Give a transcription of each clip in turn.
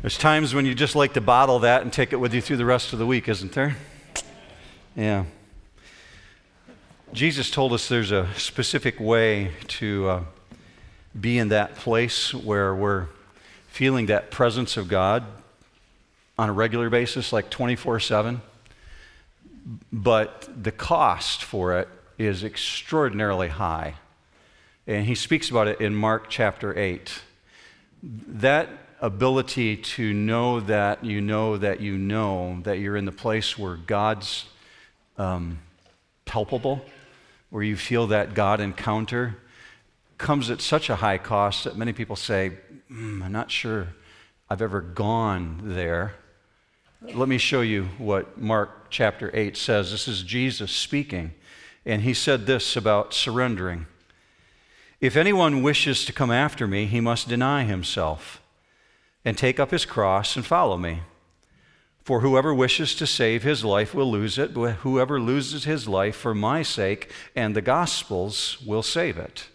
There's times when you just like to bottle that and take it with you through the rest of the week, isn't there? Yeah. Jesus told us there's a specific way to uh, be in that place where we're feeling that presence of God on a regular basis, like 24 7. But the cost for it is extraordinarily high. And he speaks about it in Mark chapter 8. That ability to know that you know that you know that you're in the place where God's um, palpable, where you feel that God encounter, comes at such a high cost that many people say, mm, I'm not sure I've ever gone there. Let me show you what Mark chapter 8 says. This is Jesus speaking, and he said this about surrendering. If anyone wishes to come after me, he must deny himself and take up his cross and follow me. For whoever wishes to save his life will lose it, but whoever loses his life for my sake and the gospel's will save it.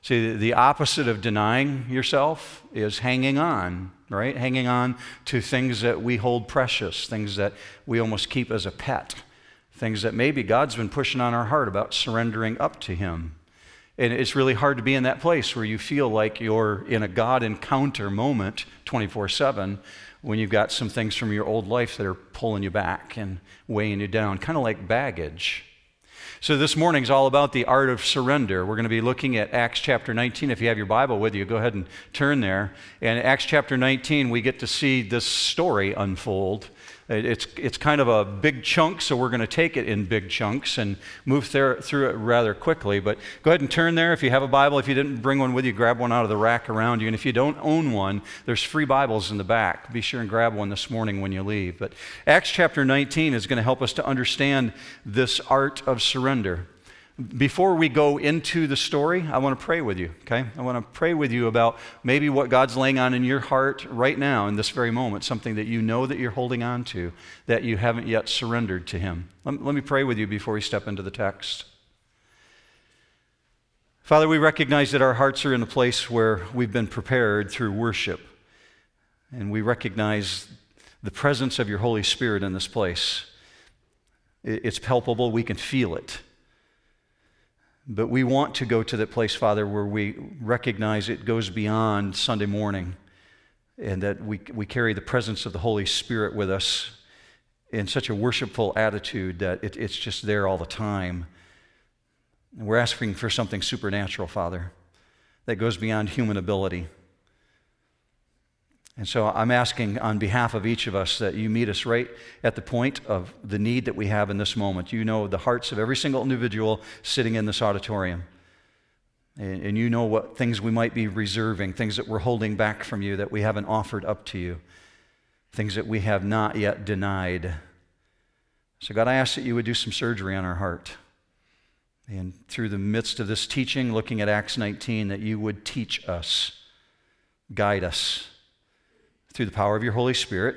See, the opposite of denying yourself is hanging on, right? Hanging on to things that we hold precious, things that we almost keep as a pet, things that maybe God's been pushing on our heart about surrendering up to Him. And it's really hard to be in that place where you feel like you're in a God encounter moment 24 7 when you've got some things from your old life that are pulling you back and weighing you down, kind of like baggage. So, this morning's all about the art of surrender. We're going to be looking at Acts chapter 19. If you have your Bible with you, go ahead and turn there. And Acts chapter 19, we get to see this story unfold it's, it's kind of a big chunk, so we're going to take it in big chunks and move there, through it rather quickly. But go ahead and turn there. If you have a Bible, if you didn't bring one with you, grab one out of the rack around you. And if you don't own one, there's free Bibles in the back. Be sure and grab one this morning when you leave. But Acts chapter 19 is going to help us to understand this art of surrender. Before we go into the story, I want to pray with you, okay? I want to pray with you about maybe what God's laying on in your heart right now in this very moment, something that you know that you're holding on to that you haven't yet surrendered to Him. Let, me pray with you before we step into the text. Father, we recognize that our hearts are in a place where we've been prepared through worship, and we recognize the presence of your Holy Spirit in this place. It's palpable, we can feel it. But we want to go to that place, Father, where we recognize it goes beyond Sunday morning and that we, we carry the presence of the Holy Spirit with us in such a worshipful attitude that it, it's just there all the time. And we're asking for something supernatural, Father, that goes beyond human ability. And so I'm asking on behalf of each of us that you meet us right at the point of the need that we have in this moment. You know the hearts of every single individual sitting in this auditorium. And, you know what things we might be reserving, things that we're holding back from you that we haven't offered up to you, things that we have not yet denied. So, God, I ask that you would do some surgery on our heart. And through the midst of this teaching, looking at Acts 19, that you would teach us, guide us through the power of your Holy Spirit,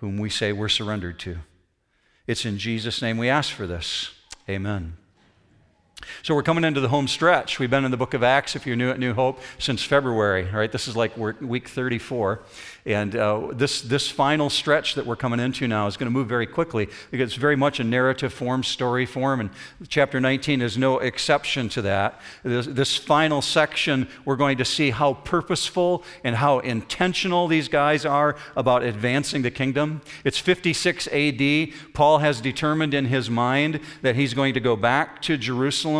whom we say we're surrendered to. It's in Jesus' name we ask for this. Amen. So we're coming into the home stretch. We've been in the book of Acts, if you're new at New Hope, since February, right? This is like week 34. And uh, this, this final stretch that we're coming into now is going to move very quickly because it's very much a narrative form, story form, and chapter 19 is no exception to that. This, this final section, we're going to see how purposeful and how intentional these guys are about advancing the kingdom. It's 56 AD. Paul has determined in his mind that he's going to go back to Jerusalem,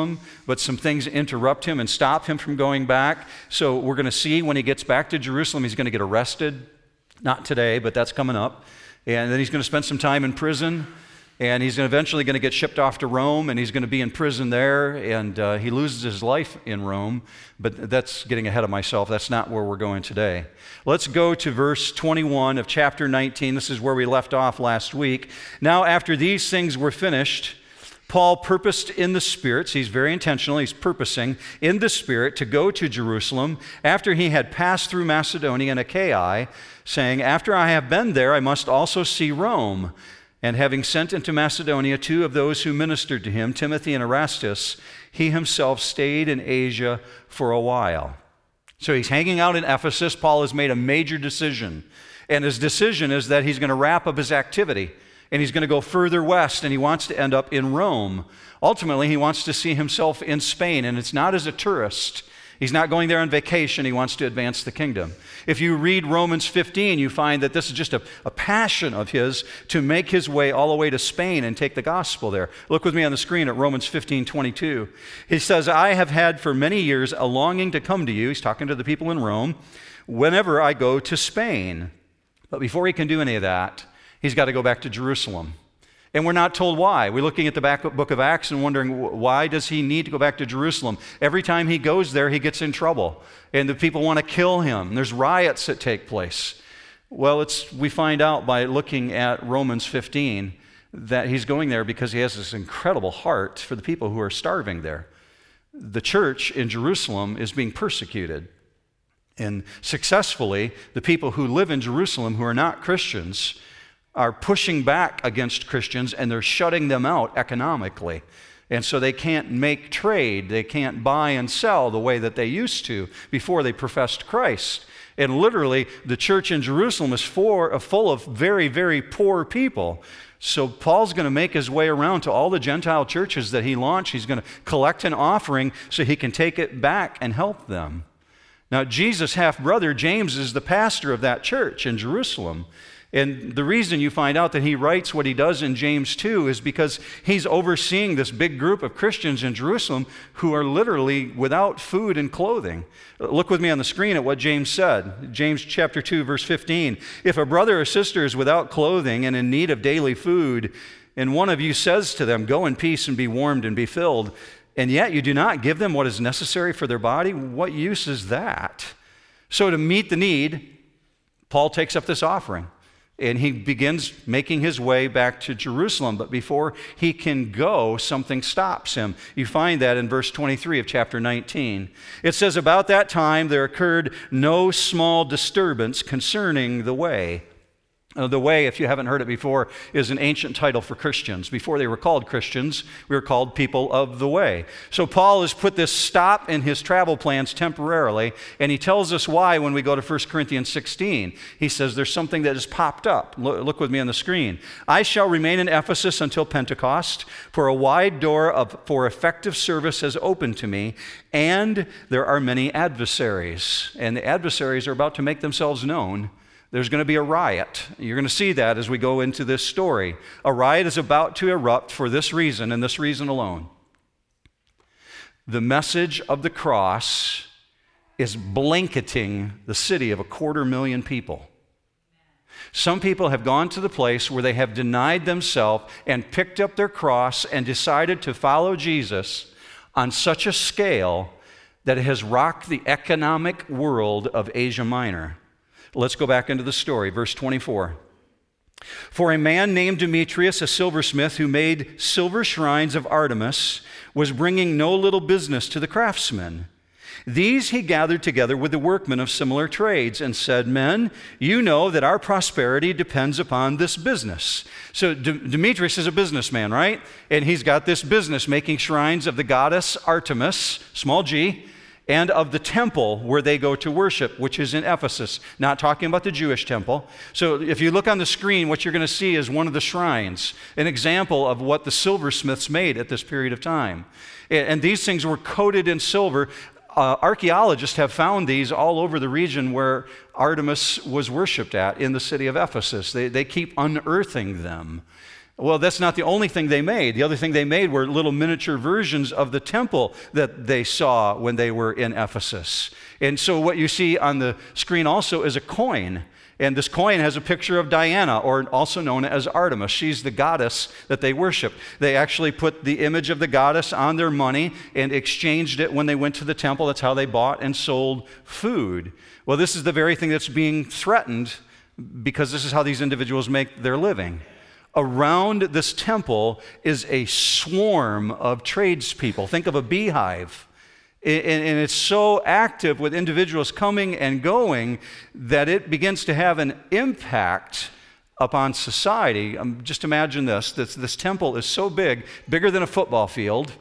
but some things interrupt him and stop him from going back. So we're going to see when he gets back to Jerusalem, he's going to get arrested not today, but that's coming up. And then he's going to spend some time in prison. And he's eventually going to get shipped off to Rome, and he's going to be in prison there, and uh, he loses his life in Rome. But that's getting ahead of myself. That's not where we're going today. Let's go to verse 21 of chapter 19. This is where we left off last week. Now, after these things were finished, Paul purposed in the Spirit, so he's very intentional, he's purposing in the Spirit to go to Jerusalem after he had passed through Macedonia and Achaia saying, After I have been there, I must also see Rome. And having sent into Macedonia two of those who ministered to him, Timothy and Erastus, he himself stayed in Asia for a while. So he's hanging out in Ephesus. Paul has made a major decision. And his decision is that he's going to wrap up his activity and he's going to go further west and he wants to end up in Rome. Ultimately, he wants to see himself in Spain, and it's not as a tourist. He's not going there on vacation. He wants to advance the kingdom. If you read Romans 15, you find that this is just a, a, passion of his to make his way all the way to Spain and take the gospel there. Look with me on the screen at Romans 15 22. He says, I have had for many years a longing to come to you. He's talking to the people in Rome whenever I go to Spain. But before he can do any of that, he's got to go back to Jerusalem. And we're not told why. We're looking at the back book of Acts and wondering why does he need to go back to Jerusalem? Every time he goes there, he gets in trouble. And the people want to kill him. There's riots that take place. Well, it's, we find out by looking at Romans 15 that he's going there because he has this incredible heart for the people who are starving there. The church in Jerusalem is being persecuted. And successfully, the people who live in Jerusalem who are not Christians are pushing back against Christians and they're shutting them out economically. And so they can't make trade, they can't buy and sell the way that they used to before they professed Christ. And literally, the church in Jerusalem is uh, full of very, very poor people. So Paul's going to make his way around to all the Gentile churches that he launched. He's going to collect an offering so he can take it back and help them. Now, Jesus' half brother, James, is the pastor of that church in Jerusalem. And the reason you find out that he writes what he does in James 2 is because he's overseeing this big group of Christians in Jerusalem who are literally without food and clothing. Look with me on the screen at what James said. James chapter 2 verse 15. If a brother or sister is without clothing and in need of daily food, and one of you says to them, "Go in peace and be warmed and be filled," and yet you do not give them what is necessary for their body, what use is that? So to meet the need, Paul takes up this offering. And he begins making his way back to Jerusalem. But before he can go, something stops him. You find that in verse 23 of chapter 19. It says, About that time there occurred no small disturbance concerning the way. Uh, the way, if you haven't heard it before, is an ancient title for Christians. Before they were called Christians, we were called people of the way. So Paul has put this stop in his travel plans temporarily, and he tells us why when we go to 1 Corinthians 16. He says, There's something that has popped up. Look, look with me on the screen. I shall remain in Ephesus until Pentecost, for a wide door of, for effective service has opened to me, and there are many adversaries. And the adversaries are about to make themselves known there's going to be a riot. You're going to see that as we go into this story. A riot is about to erupt for this reason and this reason alone. The message of the cross is blanketing the city of a quarter million people. Some people have gone to the place where they have denied themselves and picked up their cross and decided to follow Jesus on such a scale that it has rocked the economic world of Asia Minor. Let's go back into the story, verse 24. For a man named Demetrius, a silversmith who made silver shrines of Artemis, was bringing no little business to the craftsmen. These he gathered together with the workmen of similar trades and said, Men, you know that our prosperity depends upon this business. So D- Demetrius is a businessman, right? And he's got this business making shrines of the goddess Artemis, small g, and of the temple where they go to worship, which is in Ephesus, not talking about the Jewish temple. So if you look on the screen, what you're going to see is one of the shrines, an example of what the silversmiths made at this period of time. And these things were coated in silver. Uh, archaeologists have found these all over the region where Artemis was worshiped at in the city of Ephesus. They, they keep unearthing them. Well, that's not the only thing they made. The other thing they made were little miniature versions of the temple that they saw when they were in Ephesus. And so, what you see on the screen also is a coin. And this coin has a picture of Diana, or also known as Artemis. She's the goddess that they worship. They actually put the image of the goddess on their money and exchanged it when they went to the temple. That's how they bought and sold food. Well, this is the very thing that's being threatened because this is how these individuals make their living around this temple is a swarm of tradespeople. Think of a beehive. And it's so active with individuals coming and going that it begins to have an impact upon society. Um, just imagine this, this this temple is so big, bigger than a football field,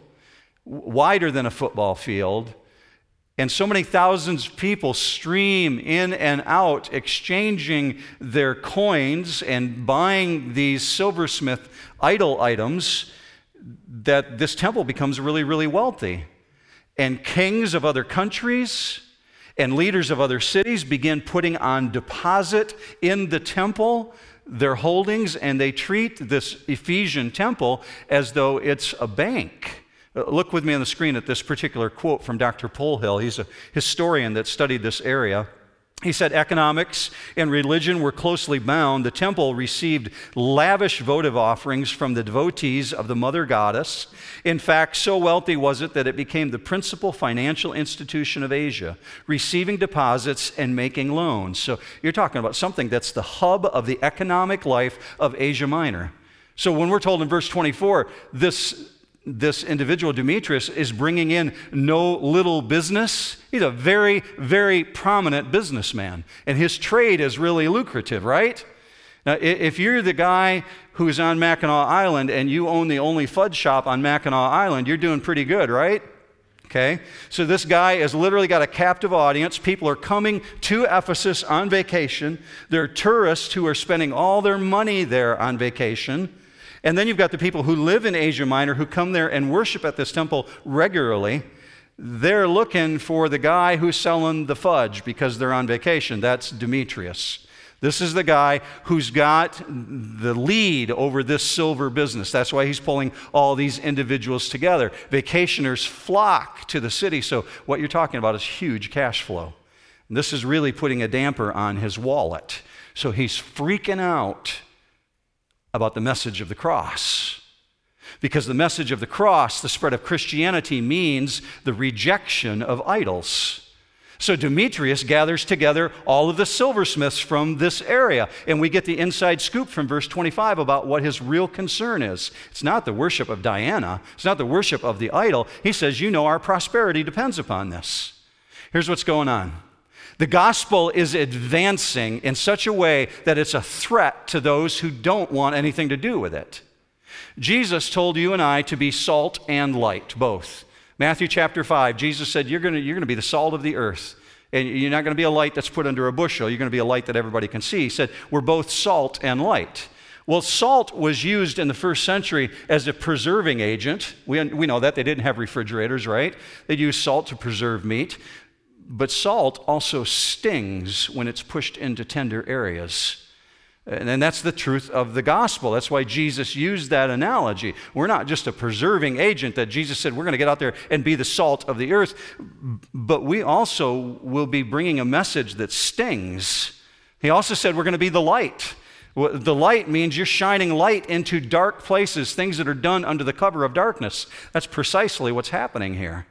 wider than a football field, And so many thousands of people stream in and out, exchanging their coins and buying these silversmith idol items, that this temple becomes really, really wealthy. And kings of other countries and leaders of other cities begin putting on deposit in the temple their holdings, and they treat this Ephesian temple as though it's a bank. Uh, look with me on the screen at this particular quote from Dr. Polhill. He's a historian that studied this area. He said economics and religion were closely bound. The temple received lavish votive offerings from the devotees of the mother goddess. In fact, so wealthy was it that it became the principal financial institution of Asia, receiving deposits and making loans. So you're talking about something that's the hub of the economic life of Asia Minor. So when we're told in verse 24, this this individual, Demetrius, is bringing in no little business. He's a very, very prominent businessman, and his trade is really lucrative, right? Now, if you're the guy who's on Mackinac Island and you own the only fudge shop on Mackinac Island, you're doing pretty good, right? Okay? So this guy has literally got a captive audience. People are coming to Ephesus on vacation. They're tourists who are spending all their money there on vacation. And then you've got the people who live in Asia Minor who come there and worship at this temple regularly. They're looking for the guy who's selling the fudge because they're on vacation. That's Demetrius. This is the guy who's got the lead over this silver business. That's why he's pulling all these individuals together. Vacationers flock to the city. So, what you're talking about is huge cash flow. And this is really putting a damper on his wallet. So, he's freaking out about the message of the cross. Because the message of the cross, the spread of Christianity, means the rejection of idols. So Demetrius gathers together all of the silversmiths from this area, and we get the inside scoop from verse 25 about what his real concern is. It's not the worship of Diana, it's not the worship of the idol. He says, You know, our prosperity depends upon this. Here's what's going on the gospel is advancing in such a way that it's a threat to those who don't want anything to do with it. Jesus told you and I to be salt and light, both. Matthew chapter 5, Jesus said, You're going you're to be the salt of the earth. And you're not going to be a light that's put under a bushel. You're going to be a light that everybody can see. He said, We're both salt and light. Well, salt was used in the first century as a preserving agent. We, we know that. They didn't have refrigerators, right? They'd use salt to preserve meat. But salt also stings when it's pushed into tender areas. And that's the truth of the gospel. That's why Jesus used that analogy. We're not just a preserving agent that Jesus said we're going to get out there and be the salt of the earth, but we also will be bringing a message that stings. He also said we're going to be the light. The light means you're shining light into dark places, things that are done under the cover of darkness. That's precisely what's happening here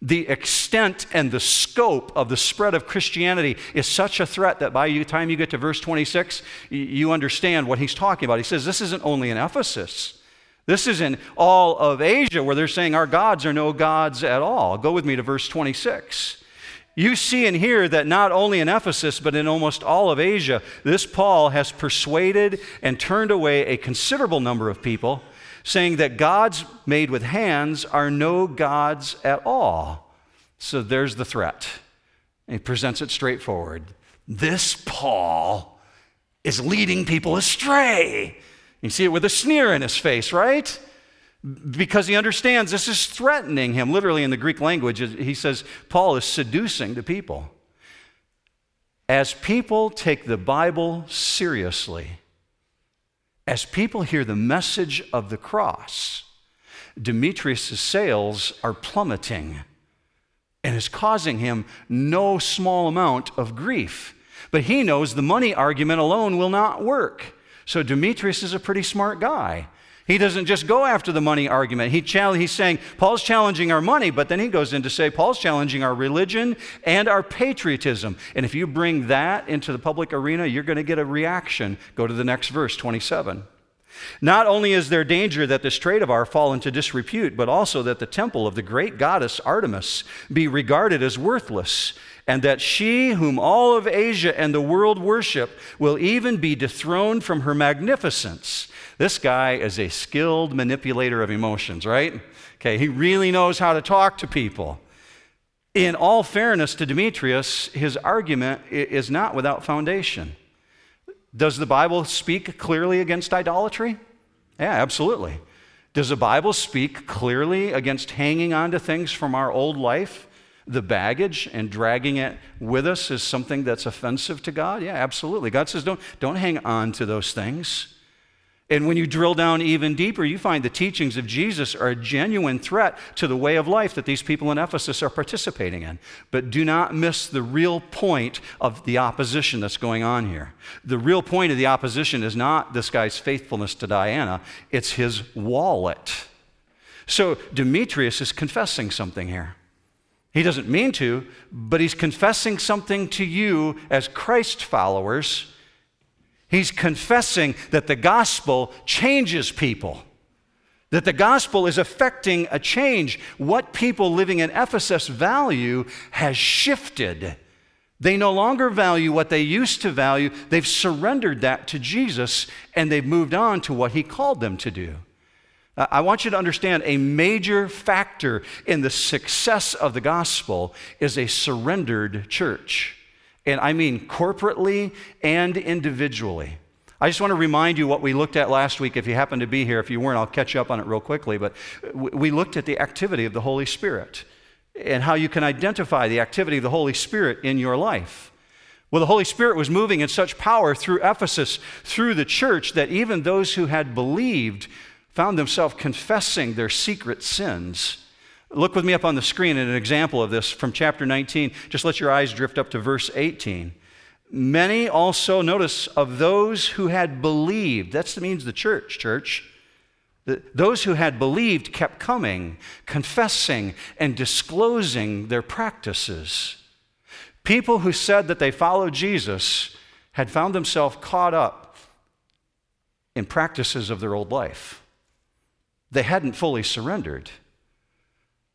the extent and the scope of the spread of Christianity is such a threat that by the time you get to verse 26, you understand what he's talking about. He says, This isn't only in Ephesus. This is in all of Asia where they're saying our gods are no gods at all. Go with me to verse 26. You see and hear that not only in Ephesus, but in almost all of Asia, this Paul has persuaded and turned away a considerable number of people saying that gods made with hands are no gods at all. So there's the threat. And he presents it straightforward. This Paul is leading people astray. You see it with a sneer in his face, right? Because he understands this is threatening him. Literally, in the Greek language, he says Paul is seducing the people. As people take the Bible seriously, as people hear the message of the cross, Demetrius' sales are plummeting and is causing him no small amount of grief. But he knows the money argument alone will not work. So Demetrius is a pretty smart guy. He doesn't just go after the money argument. He he's saying Paul's challenging our money, but then he goes in to say Paul's challenging our religion and our patriotism. And if you bring that into the public arena, you're going to get a reaction. Go to the next verse, 27. Not only is there danger that this trade of ours fall into disrepute, but also that the temple of the great goddess Artemis be regarded as worthless, and that she, whom all of Asia and the world worship, will even be dethroned from her magnificence this guy is a skilled manipulator of emotions, right? Okay, he really knows how to talk to people. In all fairness to Demetrius, his argument is not without foundation. Does the Bible speak clearly against idolatry? Yeah, absolutely. Does the Bible speak clearly against hanging on to things from our old life? The baggage and dragging it with us is something that's offensive to God? Yeah, absolutely. God says don't, don't hang on to those things. And when you drill down even deeper, you find the teachings of Jesus are a genuine threat to the way of life that these people in Ephesus are participating in. But do not miss the real point of the opposition that's going on here. The real point of the opposition is not this guy's faithfulness to Diana, it's his wallet. So Demetrius is confessing something here. He doesn't mean to, but he's confessing something to you as Christ followers He's confessing that the gospel changes people, that the gospel is affecting a change. What people living in Ephesus value has shifted. They no longer value what they used to value. They've surrendered that to Jesus and they've moved on to what he called them to do. I want you to understand a major factor in the success of the gospel is a surrendered church and I mean corporately and individually. I just want to remind you what we looked at last week. If you happen to be here, if you weren't, I'll catch you up on it real quickly. But we looked at the activity of the Holy Spirit and how you can identify the activity of the Holy Spirit in your life. Well, the Holy Spirit was moving in such power through Ephesus, through the church, that even those who had believed found themselves confessing their secret sins Look with me up on the screen at an example of this from chapter 19. Just let your eyes drift up to verse 18. Many also, notice, of those who had believed, that means the church, church. Those who had believed kept coming, confessing, and disclosing their practices. People who said that they followed Jesus had found themselves caught up in practices of their old life. They hadn't fully surrendered.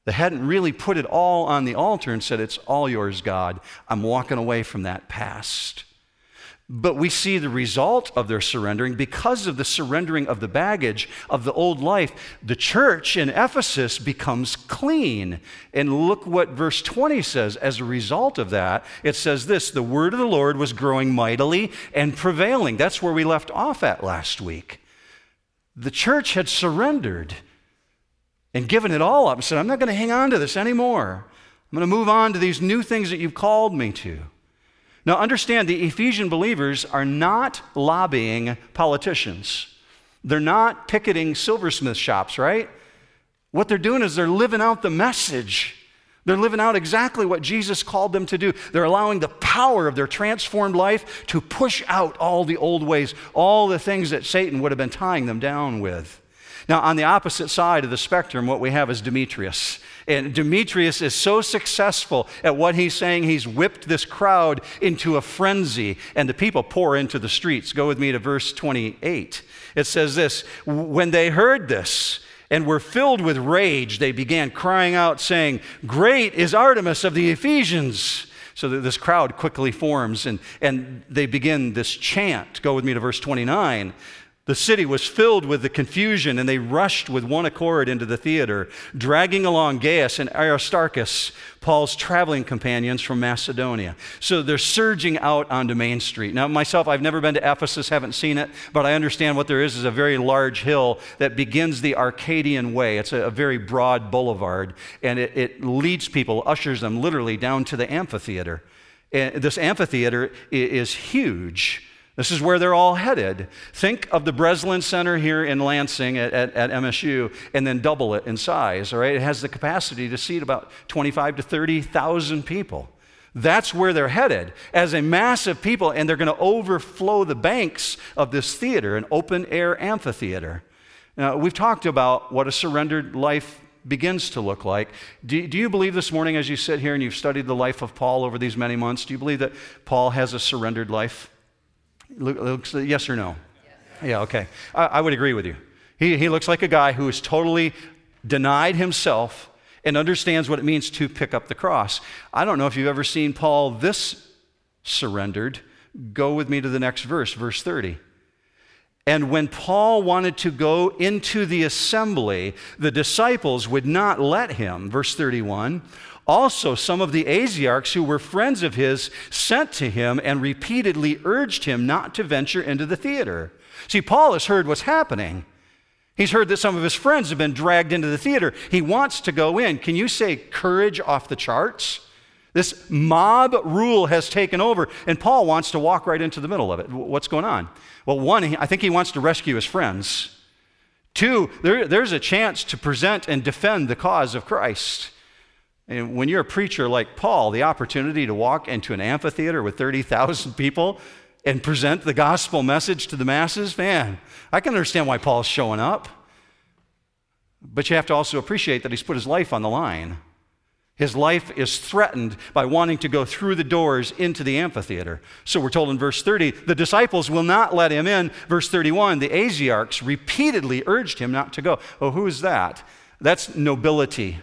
They hadn't really put it all on the altar and said, It's all yours, God. I'm walking away from that past. But we see the result of their surrendering because of the surrendering of the baggage of the old life. The church in Ephesus becomes clean. And look what verse 20 says. As a result of that, it says this the word of the Lord was growing mightily and prevailing. That's where we left off at last week. The church had surrendered and given it all up and said, I'm not going to hang on to this anymore. I'm going to move on to these new things that you've called me to. Now, understand the Ephesian believers are not lobbying politicians. They're not picketing silversmith shops, right? What they're doing is they're living out the message. They're living out exactly what Jesus called them to do. They're allowing the power of their transformed life to push out all the old ways, all the things that Satan would have been tying them down with. Now, on the opposite side of the spectrum, what we have is Demetrius. And Demetrius is so successful at what he's saying, he's whipped this crowd into a frenzy, and the people pour into the streets. Go with me to verse 28. It says this When they heard this, and were filled with rage, they began crying out, saying, Great is Artemis of the Ephesians. So this crowd quickly forms and, and they begin this chant. Go with me to verse 29. The city was filled with the confusion, and they rushed with one accord into the theater, dragging along Gaius and Aristarchus, Paul's traveling companions from Macedonia. So they're surging out onto Main Street. Now, myself, I've never been to Ephesus, haven't seen it, but I understand what there is is a very large hill that begins the Arcadian Way. It's a, a very broad boulevard, and it, it leads people, ushers them literally down to the amphitheater. And this amphitheater is huge. This is where they're all headed. Think of the Breslin Center here in Lansing at, at, at, MSU and then double it in size, all right? It has the capacity to seat about 25 to 30,000 people. That's where they're headed as a mass of people, and they're going to overflow the banks of this theater, an open air amphitheater. Now, we've talked about what a surrendered life begins to look like. Do, do, you believe this morning, as you sit here and you've studied the life of Paul over these many months, do you believe that Paul has a surrendered life? Looks, uh, yes or no? Yes. Yeah, okay. I, I would agree with you. He, he looks like a guy who has totally denied himself and understands what it means to pick up the cross. I don't know if you've ever seen Paul this surrendered. Go with me to the next verse, verse 30. And when Paul wanted to go into the assembly, the disciples would not let him. Verse 31. Also, some of the Asiarchs who were friends of his sent to him and repeatedly urged him not to venture into the theater. See, Paul has heard what's happening. He's heard that some of his friends have been dragged into the theater. He wants to go in. Can you say courage off the charts? This mob rule has taken over, and Paul wants to walk right into the middle of it. What's going on? Well, one, I think he wants to rescue his friends. Two, there, there's a chance to present and defend the cause of Christ. And when you're a preacher like Paul, the opportunity to walk into an amphitheater with 30,000 people and present the gospel message to the masses, man, I can understand why Paul's showing up. But you have to also appreciate that he's put his life on the line. His life is threatened by wanting to go through the doors into the amphitheater. So we're told in verse 30, the disciples will not let him in. Verse 31, the Asiarchs repeatedly urged him not to go. Oh, who is that? That's nobility.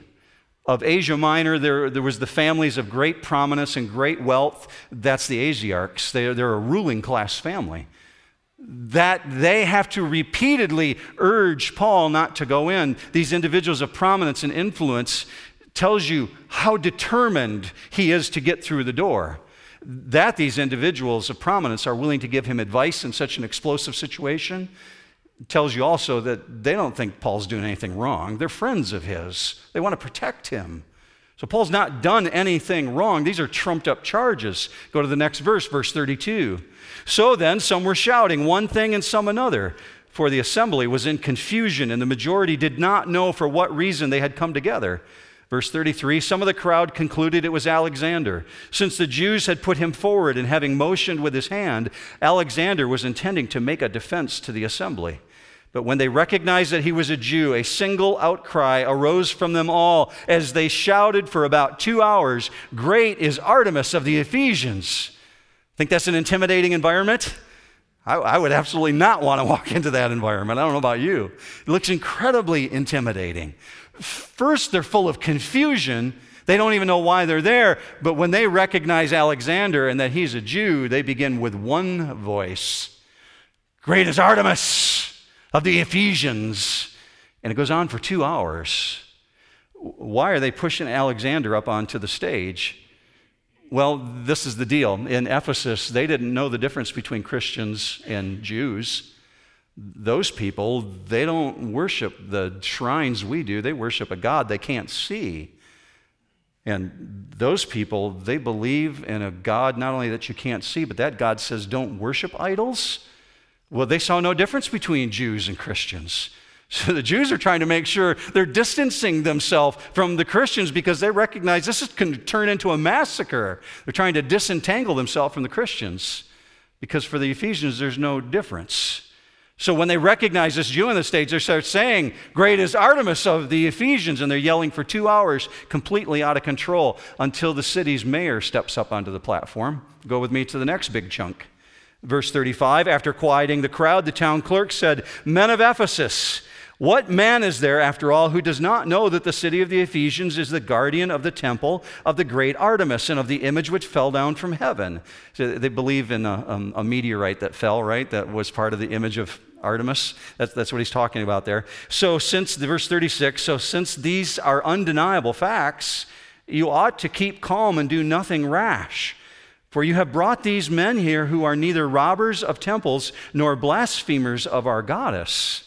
Of Asia Minor, there, there was the families of great prominence and great wealth. That's the Asiarchs. They're, they're a ruling class family that they have to repeatedly urge Paul not to go in. These individuals of prominence and influence tells you how determined he is to get through the door. That these individuals of prominence are willing to give him advice in such an explosive situation tells you also that they don't think Paul's doing anything wrong. They're friends of his, they want to protect him. So Paul's not done anything wrong. These are trumped up charges. Go to the next verse, verse 32. So then, some were shouting one thing and some another, for the assembly was in confusion, and the majority did not know for what reason they had come together. Verse 33 Some of the crowd concluded it was Alexander. Since the Jews had put him forward and having motioned with his hand, Alexander was intending to make a defense to the assembly. But when they recognized that he was a Jew, a single outcry arose from them all as they shouted for about two hours Great is Artemis of the Ephesians. Think that's an intimidating environment? I, I, would absolutely not want to walk into that environment. I don't know about you. It looks incredibly intimidating. First, they're full of confusion. They don't even know why they're there. But when they recognize Alexander and that he's a Jew, they begin with one voice Great is Artemis of the Ephesians. And it goes on for two hours. Why are they pushing Alexander up onto the stage? Well, this is the deal. In Ephesus, they didn't know the difference between Christians and Jews those people, they don't worship the shrines we do, they worship a God they can't see. And those people, they believe in a God not only that you can't see, but that God says don't worship idols. Well, they saw no difference between Jews and Christians. So the Jews are trying to make sure they're distancing themselves from the Christians because they recognize this can turn into a massacre. They're trying to disentangle themselves from the Christians because for the Ephesians, there's no difference. So when they recognize this Jew on the stage, they start saying, Great is Artemis of the Ephesians. And they're yelling for two hours, completely out of control, until the city's mayor steps up onto the platform. Go with me to the next big chunk. Verse 35 After quieting the crowd, the town clerk said, Men of Ephesus, what man is there, after all, who does not know that the city of the Ephesians is the guardian of the temple of the great Artemis and of the image which fell down from heaven? So they believe in a, um, a meteorite that fell, right? That was part of the image of Artemis. That's, that's what he's talking about there. So, since the verse 36, so since these are undeniable facts, you ought to keep calm and do nothing rash. For you have brought these men here who are neither robbers of temples nor blasphemers of our goddess.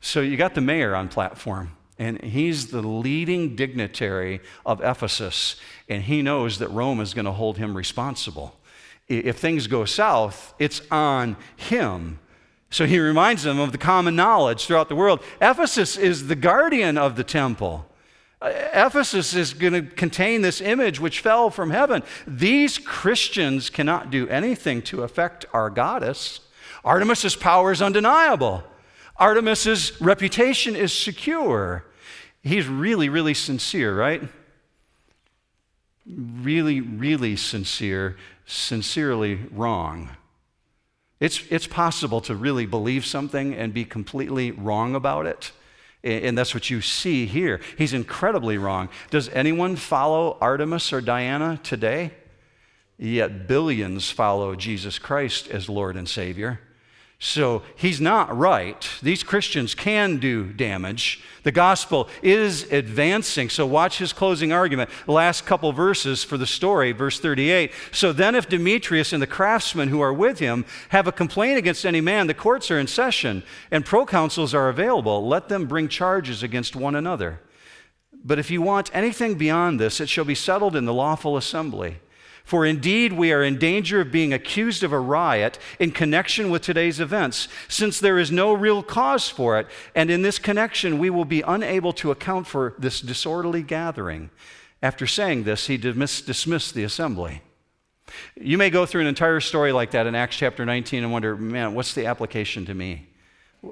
So you got the mayor on platform, and he's the leading dignitary of Ephesus, and he knows that Rome is going to hold him responsible. If things go south, it's on him. So he reminds them of the common knowledge throughout the world. Ephesus is the guardian of the temple. Ephesus is going to contain this image which fell from heaven. These Christians cannot do anything to affect our goddess. Artemis's power is undeniable. Artemis's reputation is secure. He's really, really sincere, right? Really, really sincere, sincerely wrong. It's, it's possible to really believe something and be completely wrong about it. And that's what you see here. He's incredibly wrong. Does anyone follow Artemis or Diana today? Yet billions follow Jesus Christ as Lord and Savior. So he's not right. These Christians can do damage. The gospel is advancing. So watch his closing argument. Last couple verses for the story, verse 38. So then, if Demetrius and the craftsmen who are with him have a complaint against any man, the courts are in session and proconsuls are available. Let them bring charges against one another. But if you want anything beyond this, it shall be settled in the lawful assembly. For indeed, we are in danger of being accused of a riot in connection with today's events, since there is no real cause for it, and in this connection, we will be unable to account for this disorderly gathering. After saying this, he dismissed the assembly. You may go through an entire story like that in Acts chapter 19 and wonder, man, what's the application to me?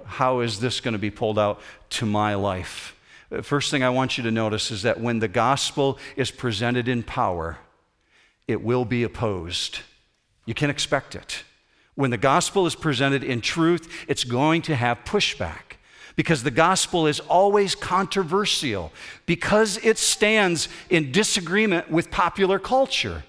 How is this going to be pulled out to my life? First thing I want you to notice is that when the gospel is presented in power, it will be opposed. You can expect it. When the gospel is presented in truth, it's going to have pushback because the gospel is always controversial, because it stands in disagreement with popular culture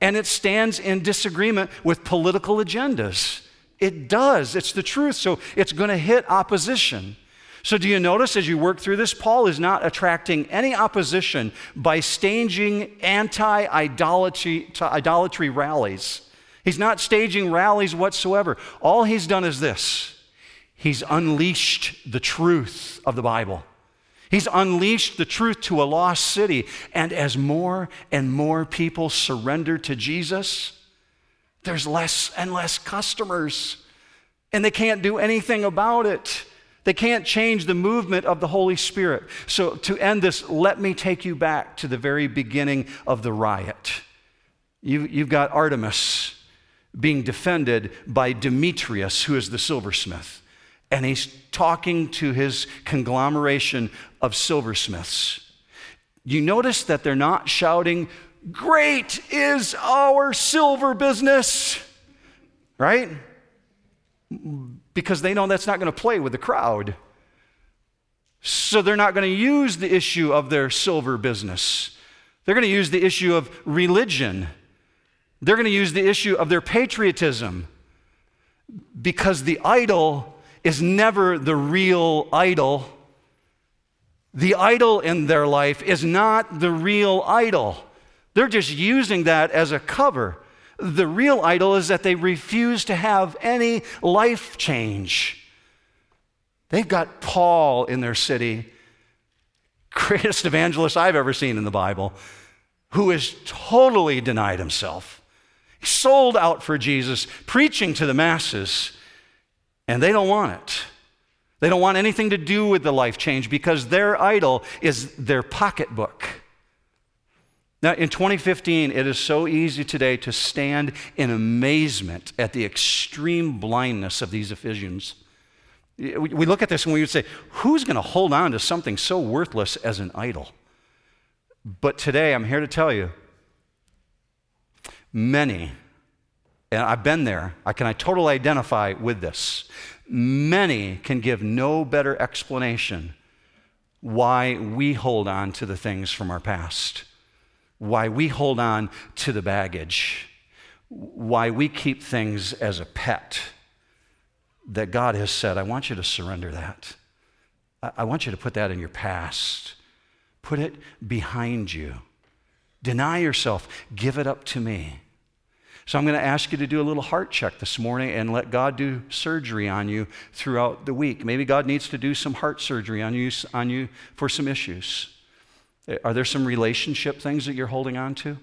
and it stands in disagreement with political agendas. It does, it's the truth, so it's going to hit opposition. So, do you notice as you work through this, Paul is not attracting any opposition by staging anti idolatry rallies. He's not staging rallies whatsoever. All he's done is this he's unleashed the truth of the Bible. He's unleashed the truth to a lost city. And as more and more people surrender to Jesus, there's less and less customers, and they can't do anything about it. They can't change the movement of the Holy Spirit. So, to end this, let me take you back to the very beginning of the riot. You, you've got Artemis being defended by Demetrius, who is the silversmith. And he's talking to his conglomeration of silversmiths. You notice that they're not shouting, Great is our silver business, right? Because they know that's not going to play with the crowd. So they're not going to use the issue of their silver business. They're going to use the issue of religion. They're going to use the issue of their patriotism because the idol is never the real idol. The idol in their life is not the real idol. They're just using that as a cover. The real idol is that they refuse to have any life change. They've got Paul in their city, greatest evangelist I've ever seen in the Bible, who has totally denied himself. Sold out for Jesus, preaching to the masses, and they don't want it. They don't want anything to do with the life change because their idol is their pocketbook. Now, in 2015, it is so easy today to stand in amazement at the extreme blindness of these Ephesians. We look at this and we would say, who's going to hold on to something so worthless as an idol? But today, I'm here to tell you, many, and I've been there, I can I totally identify with this. Many can give no better explanation why we hold on to the things from our past why we hold on to the baggage, why we keep things as a pet that God has said, I want you to surrender that. I want you to put that in your past. Put it behind you. Deny yourself. Give it up to me. So I'm going to ask you to do a little heart check this morning and let God do surgery on you throughout the week. Maybe God needs to do some heart surgery on you, on you for some issues. Are there some relationship things that you're holding on to?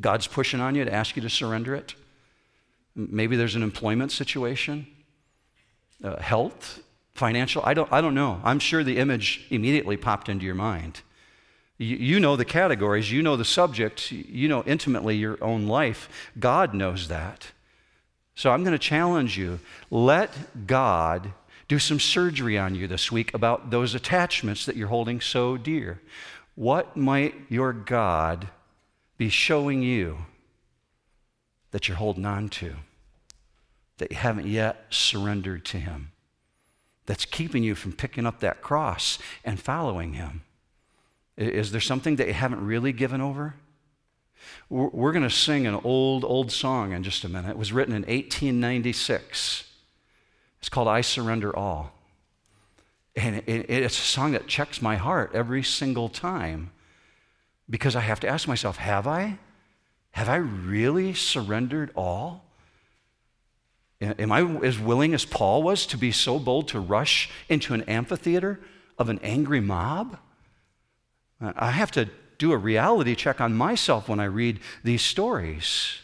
God's pushing on you to ask you to surrender it. Maybe there's an employment situation, uh, health, financial. I don't, I don't know. I'm sure the image immediately popped into your mind. You, you know the categories, you know the subject, you know intimately your own life. God knows that. So I'm going to challenge you let God do some surgery on you this week about those attachments that you're holding so dear. What might your God be showing you that you're holding on to, that you haven't yet surrendered to Him, that's keeping you from picking up that cross and following Him? Is there something that you haven't really given over? We're going to sing an old, old song in just a minute. It was written in 1896. It's called I Surrender All. And it's a song that checks my heart every single time because I have to ask myself, have I? Have I really surrendered all? Am I as willing as Paul was to be so bold to rush into an amphitheater of an angry mob? I have to do a reality check on myself when I read these stories.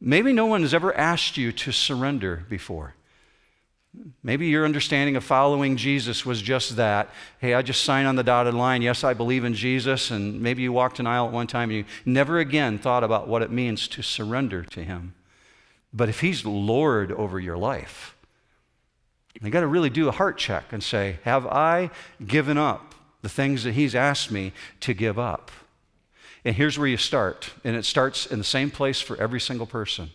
Maybe no one has ever asked you to surrender before. Maybe your understanding of following Jesus was just that. Hey, I just sign on the dotted line. Yes, I believe in Jesus. And maybe you walked an aisle at one time and you never again thought about what it means to surrender to Him. But if He's Lord over your life, you got to really do a heart check and say, Have I given up the things that He's asked me to give up? And here's where you start. And it starts in the same place for every single person.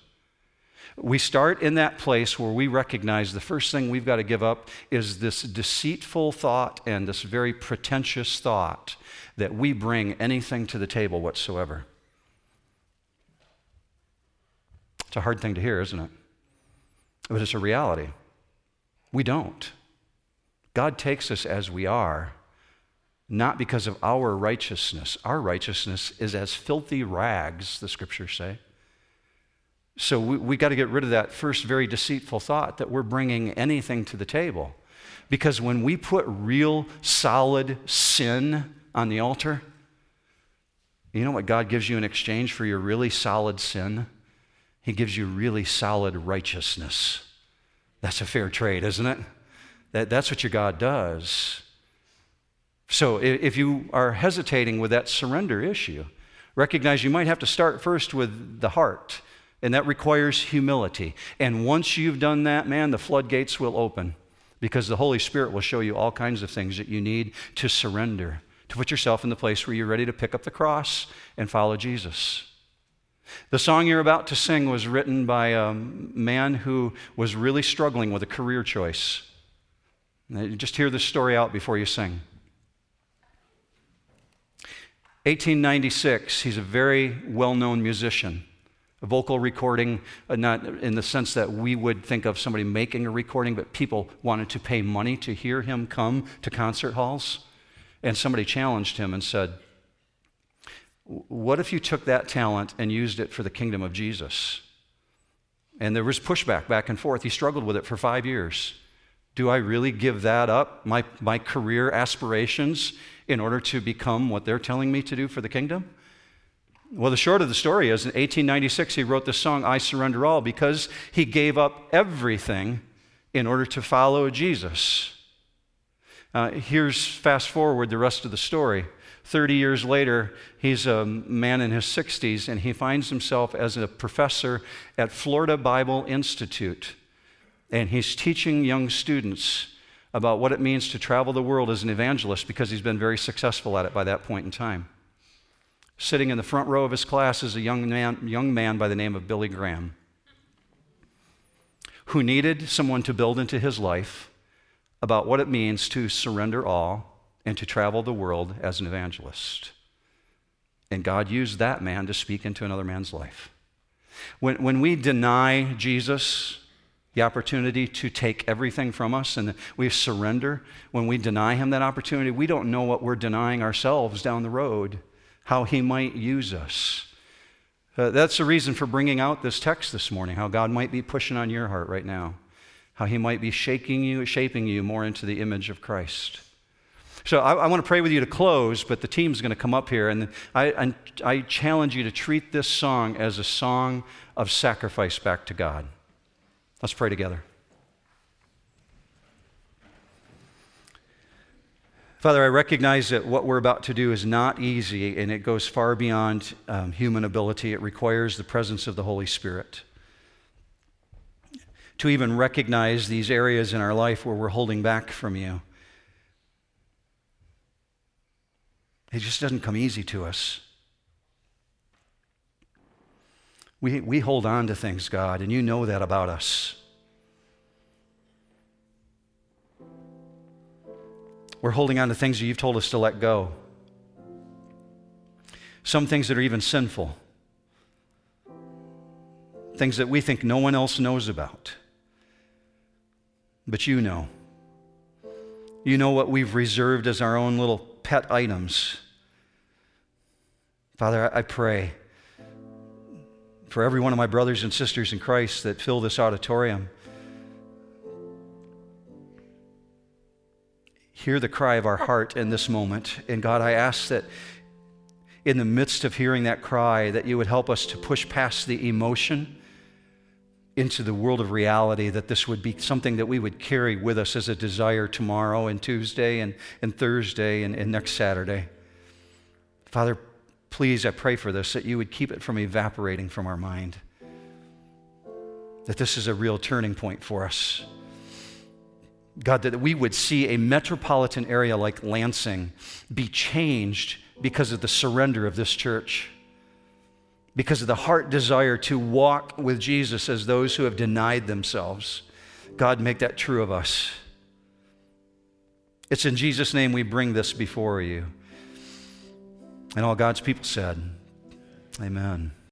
We start in that place where we recognize the first thing we've got to give up is this deceitful thought and this very pretentious thought that we bring anything to the table whatsoever. It's a hard thing to hear, isn't it? But it's a reality. We don't. God takes us as we are, not because of our righteousness. Our righteousness is as filthy rags, the scriptures say. So we, we got to get rid of that first very deceitful thought that we're bringing anything to the table. Because when we put real, solid sin on the altar, you know what God gives you in exchange for your really solid sin? He gives you really solid righteousness. That's a fair trade, isn't it? That, that's what your God does. So if you are hesitating with that surrender issue, recognize you might have to start first with the heart and that requires humility. And once you've done that, man, the floodgates will open because the Holy Spirit will show you all kinds of things that you need to surrender, to put yourself in the place where you're ready to pick up the cross and follow Jesus. The song you're about to sing was written by a man who was really struggling with a career choice. Just hear this story out before you sing. 1896, he's a very well known musician. Vocal recording, uh, not in the sense that we would think of somebody making a recording, but people wanted to pay money to hear him come to concert halls. And somebody challenged him and said, What if you took that talent and used it for the kingdom of Jesus? And there was pushback back and forth. He struggled with it for five years. Do I really give that up, my, my career aspirations, in order to become what they're telling me to do for the kingdom? Well, the short of the story is in 1896, he wrote the song, I Surrender All, because he gave up everything in order to follow Jesus. Uh, here's fast forward the rest of the story. 30 years later, he's a man in his 60s, and he finds himself as a professor at Florida Bible Institute. And he's teaching young students about what it means to travel the world as an evangelist because he's been very successful at it by that point in time. Sitting in the front row of his class is a young man, young man by the name of Billy Graham, who needed someone to build into his life about what it means to surrender all and to travel the world as an evangelist. And God used that man to speak into another man's life. When, when we deny Jesus the opportunity to take everything from us and we surrender, when we deny him that opportunity, we don't know what we're denying ourselves down the road how He might use us. Uh, that's the reason for bringing out this text this morning, how God might be pushing on your heart right now, how He might be shaking you, shaping you more into the image of Christ. So I, I want to pray with you to close, but the team's going to come up here, and I, I, I challenge you to treat this song as a song of sacrifice back to God. Let's pray together. Father, I recognize that what we're about to do is not easy and it goes far beyond um, human ability. It requires the presence of the Holy Spirit. To even recognize these areas in our life where we're holding back from you. It just doesn't come easy to us. We, we hold on to things, God, and you know that about us. We're holding on to things that you've told us to let go. Some things that are even sinful, things that we think no one else knows about. But you know. You know what we've reserved as our own little pet items. Father, I pray for every one of my brothers and sisters in Christ that fill this auditorium. Hear the cry of our heart in this moment. And God, I ask that in the midst of hearing that cry, that you would help us to push past the emotion into the world of reality, that this would be something that we would carry with us as a desire tomorrow and Tuesday and, and Thursday and, and next Saturday. Father, please, I pray for this, that you would keep it from evaporating from our mind. That this is a real turning point for us. God, that we would see a metropolitan area like Lansing be changed because of the surrender of this church because of the heart desire to walk with Jesus as those who have denied themselves. God, make that true of us. It's in Jesus' name we bring this before you. And all God's people said, Amen.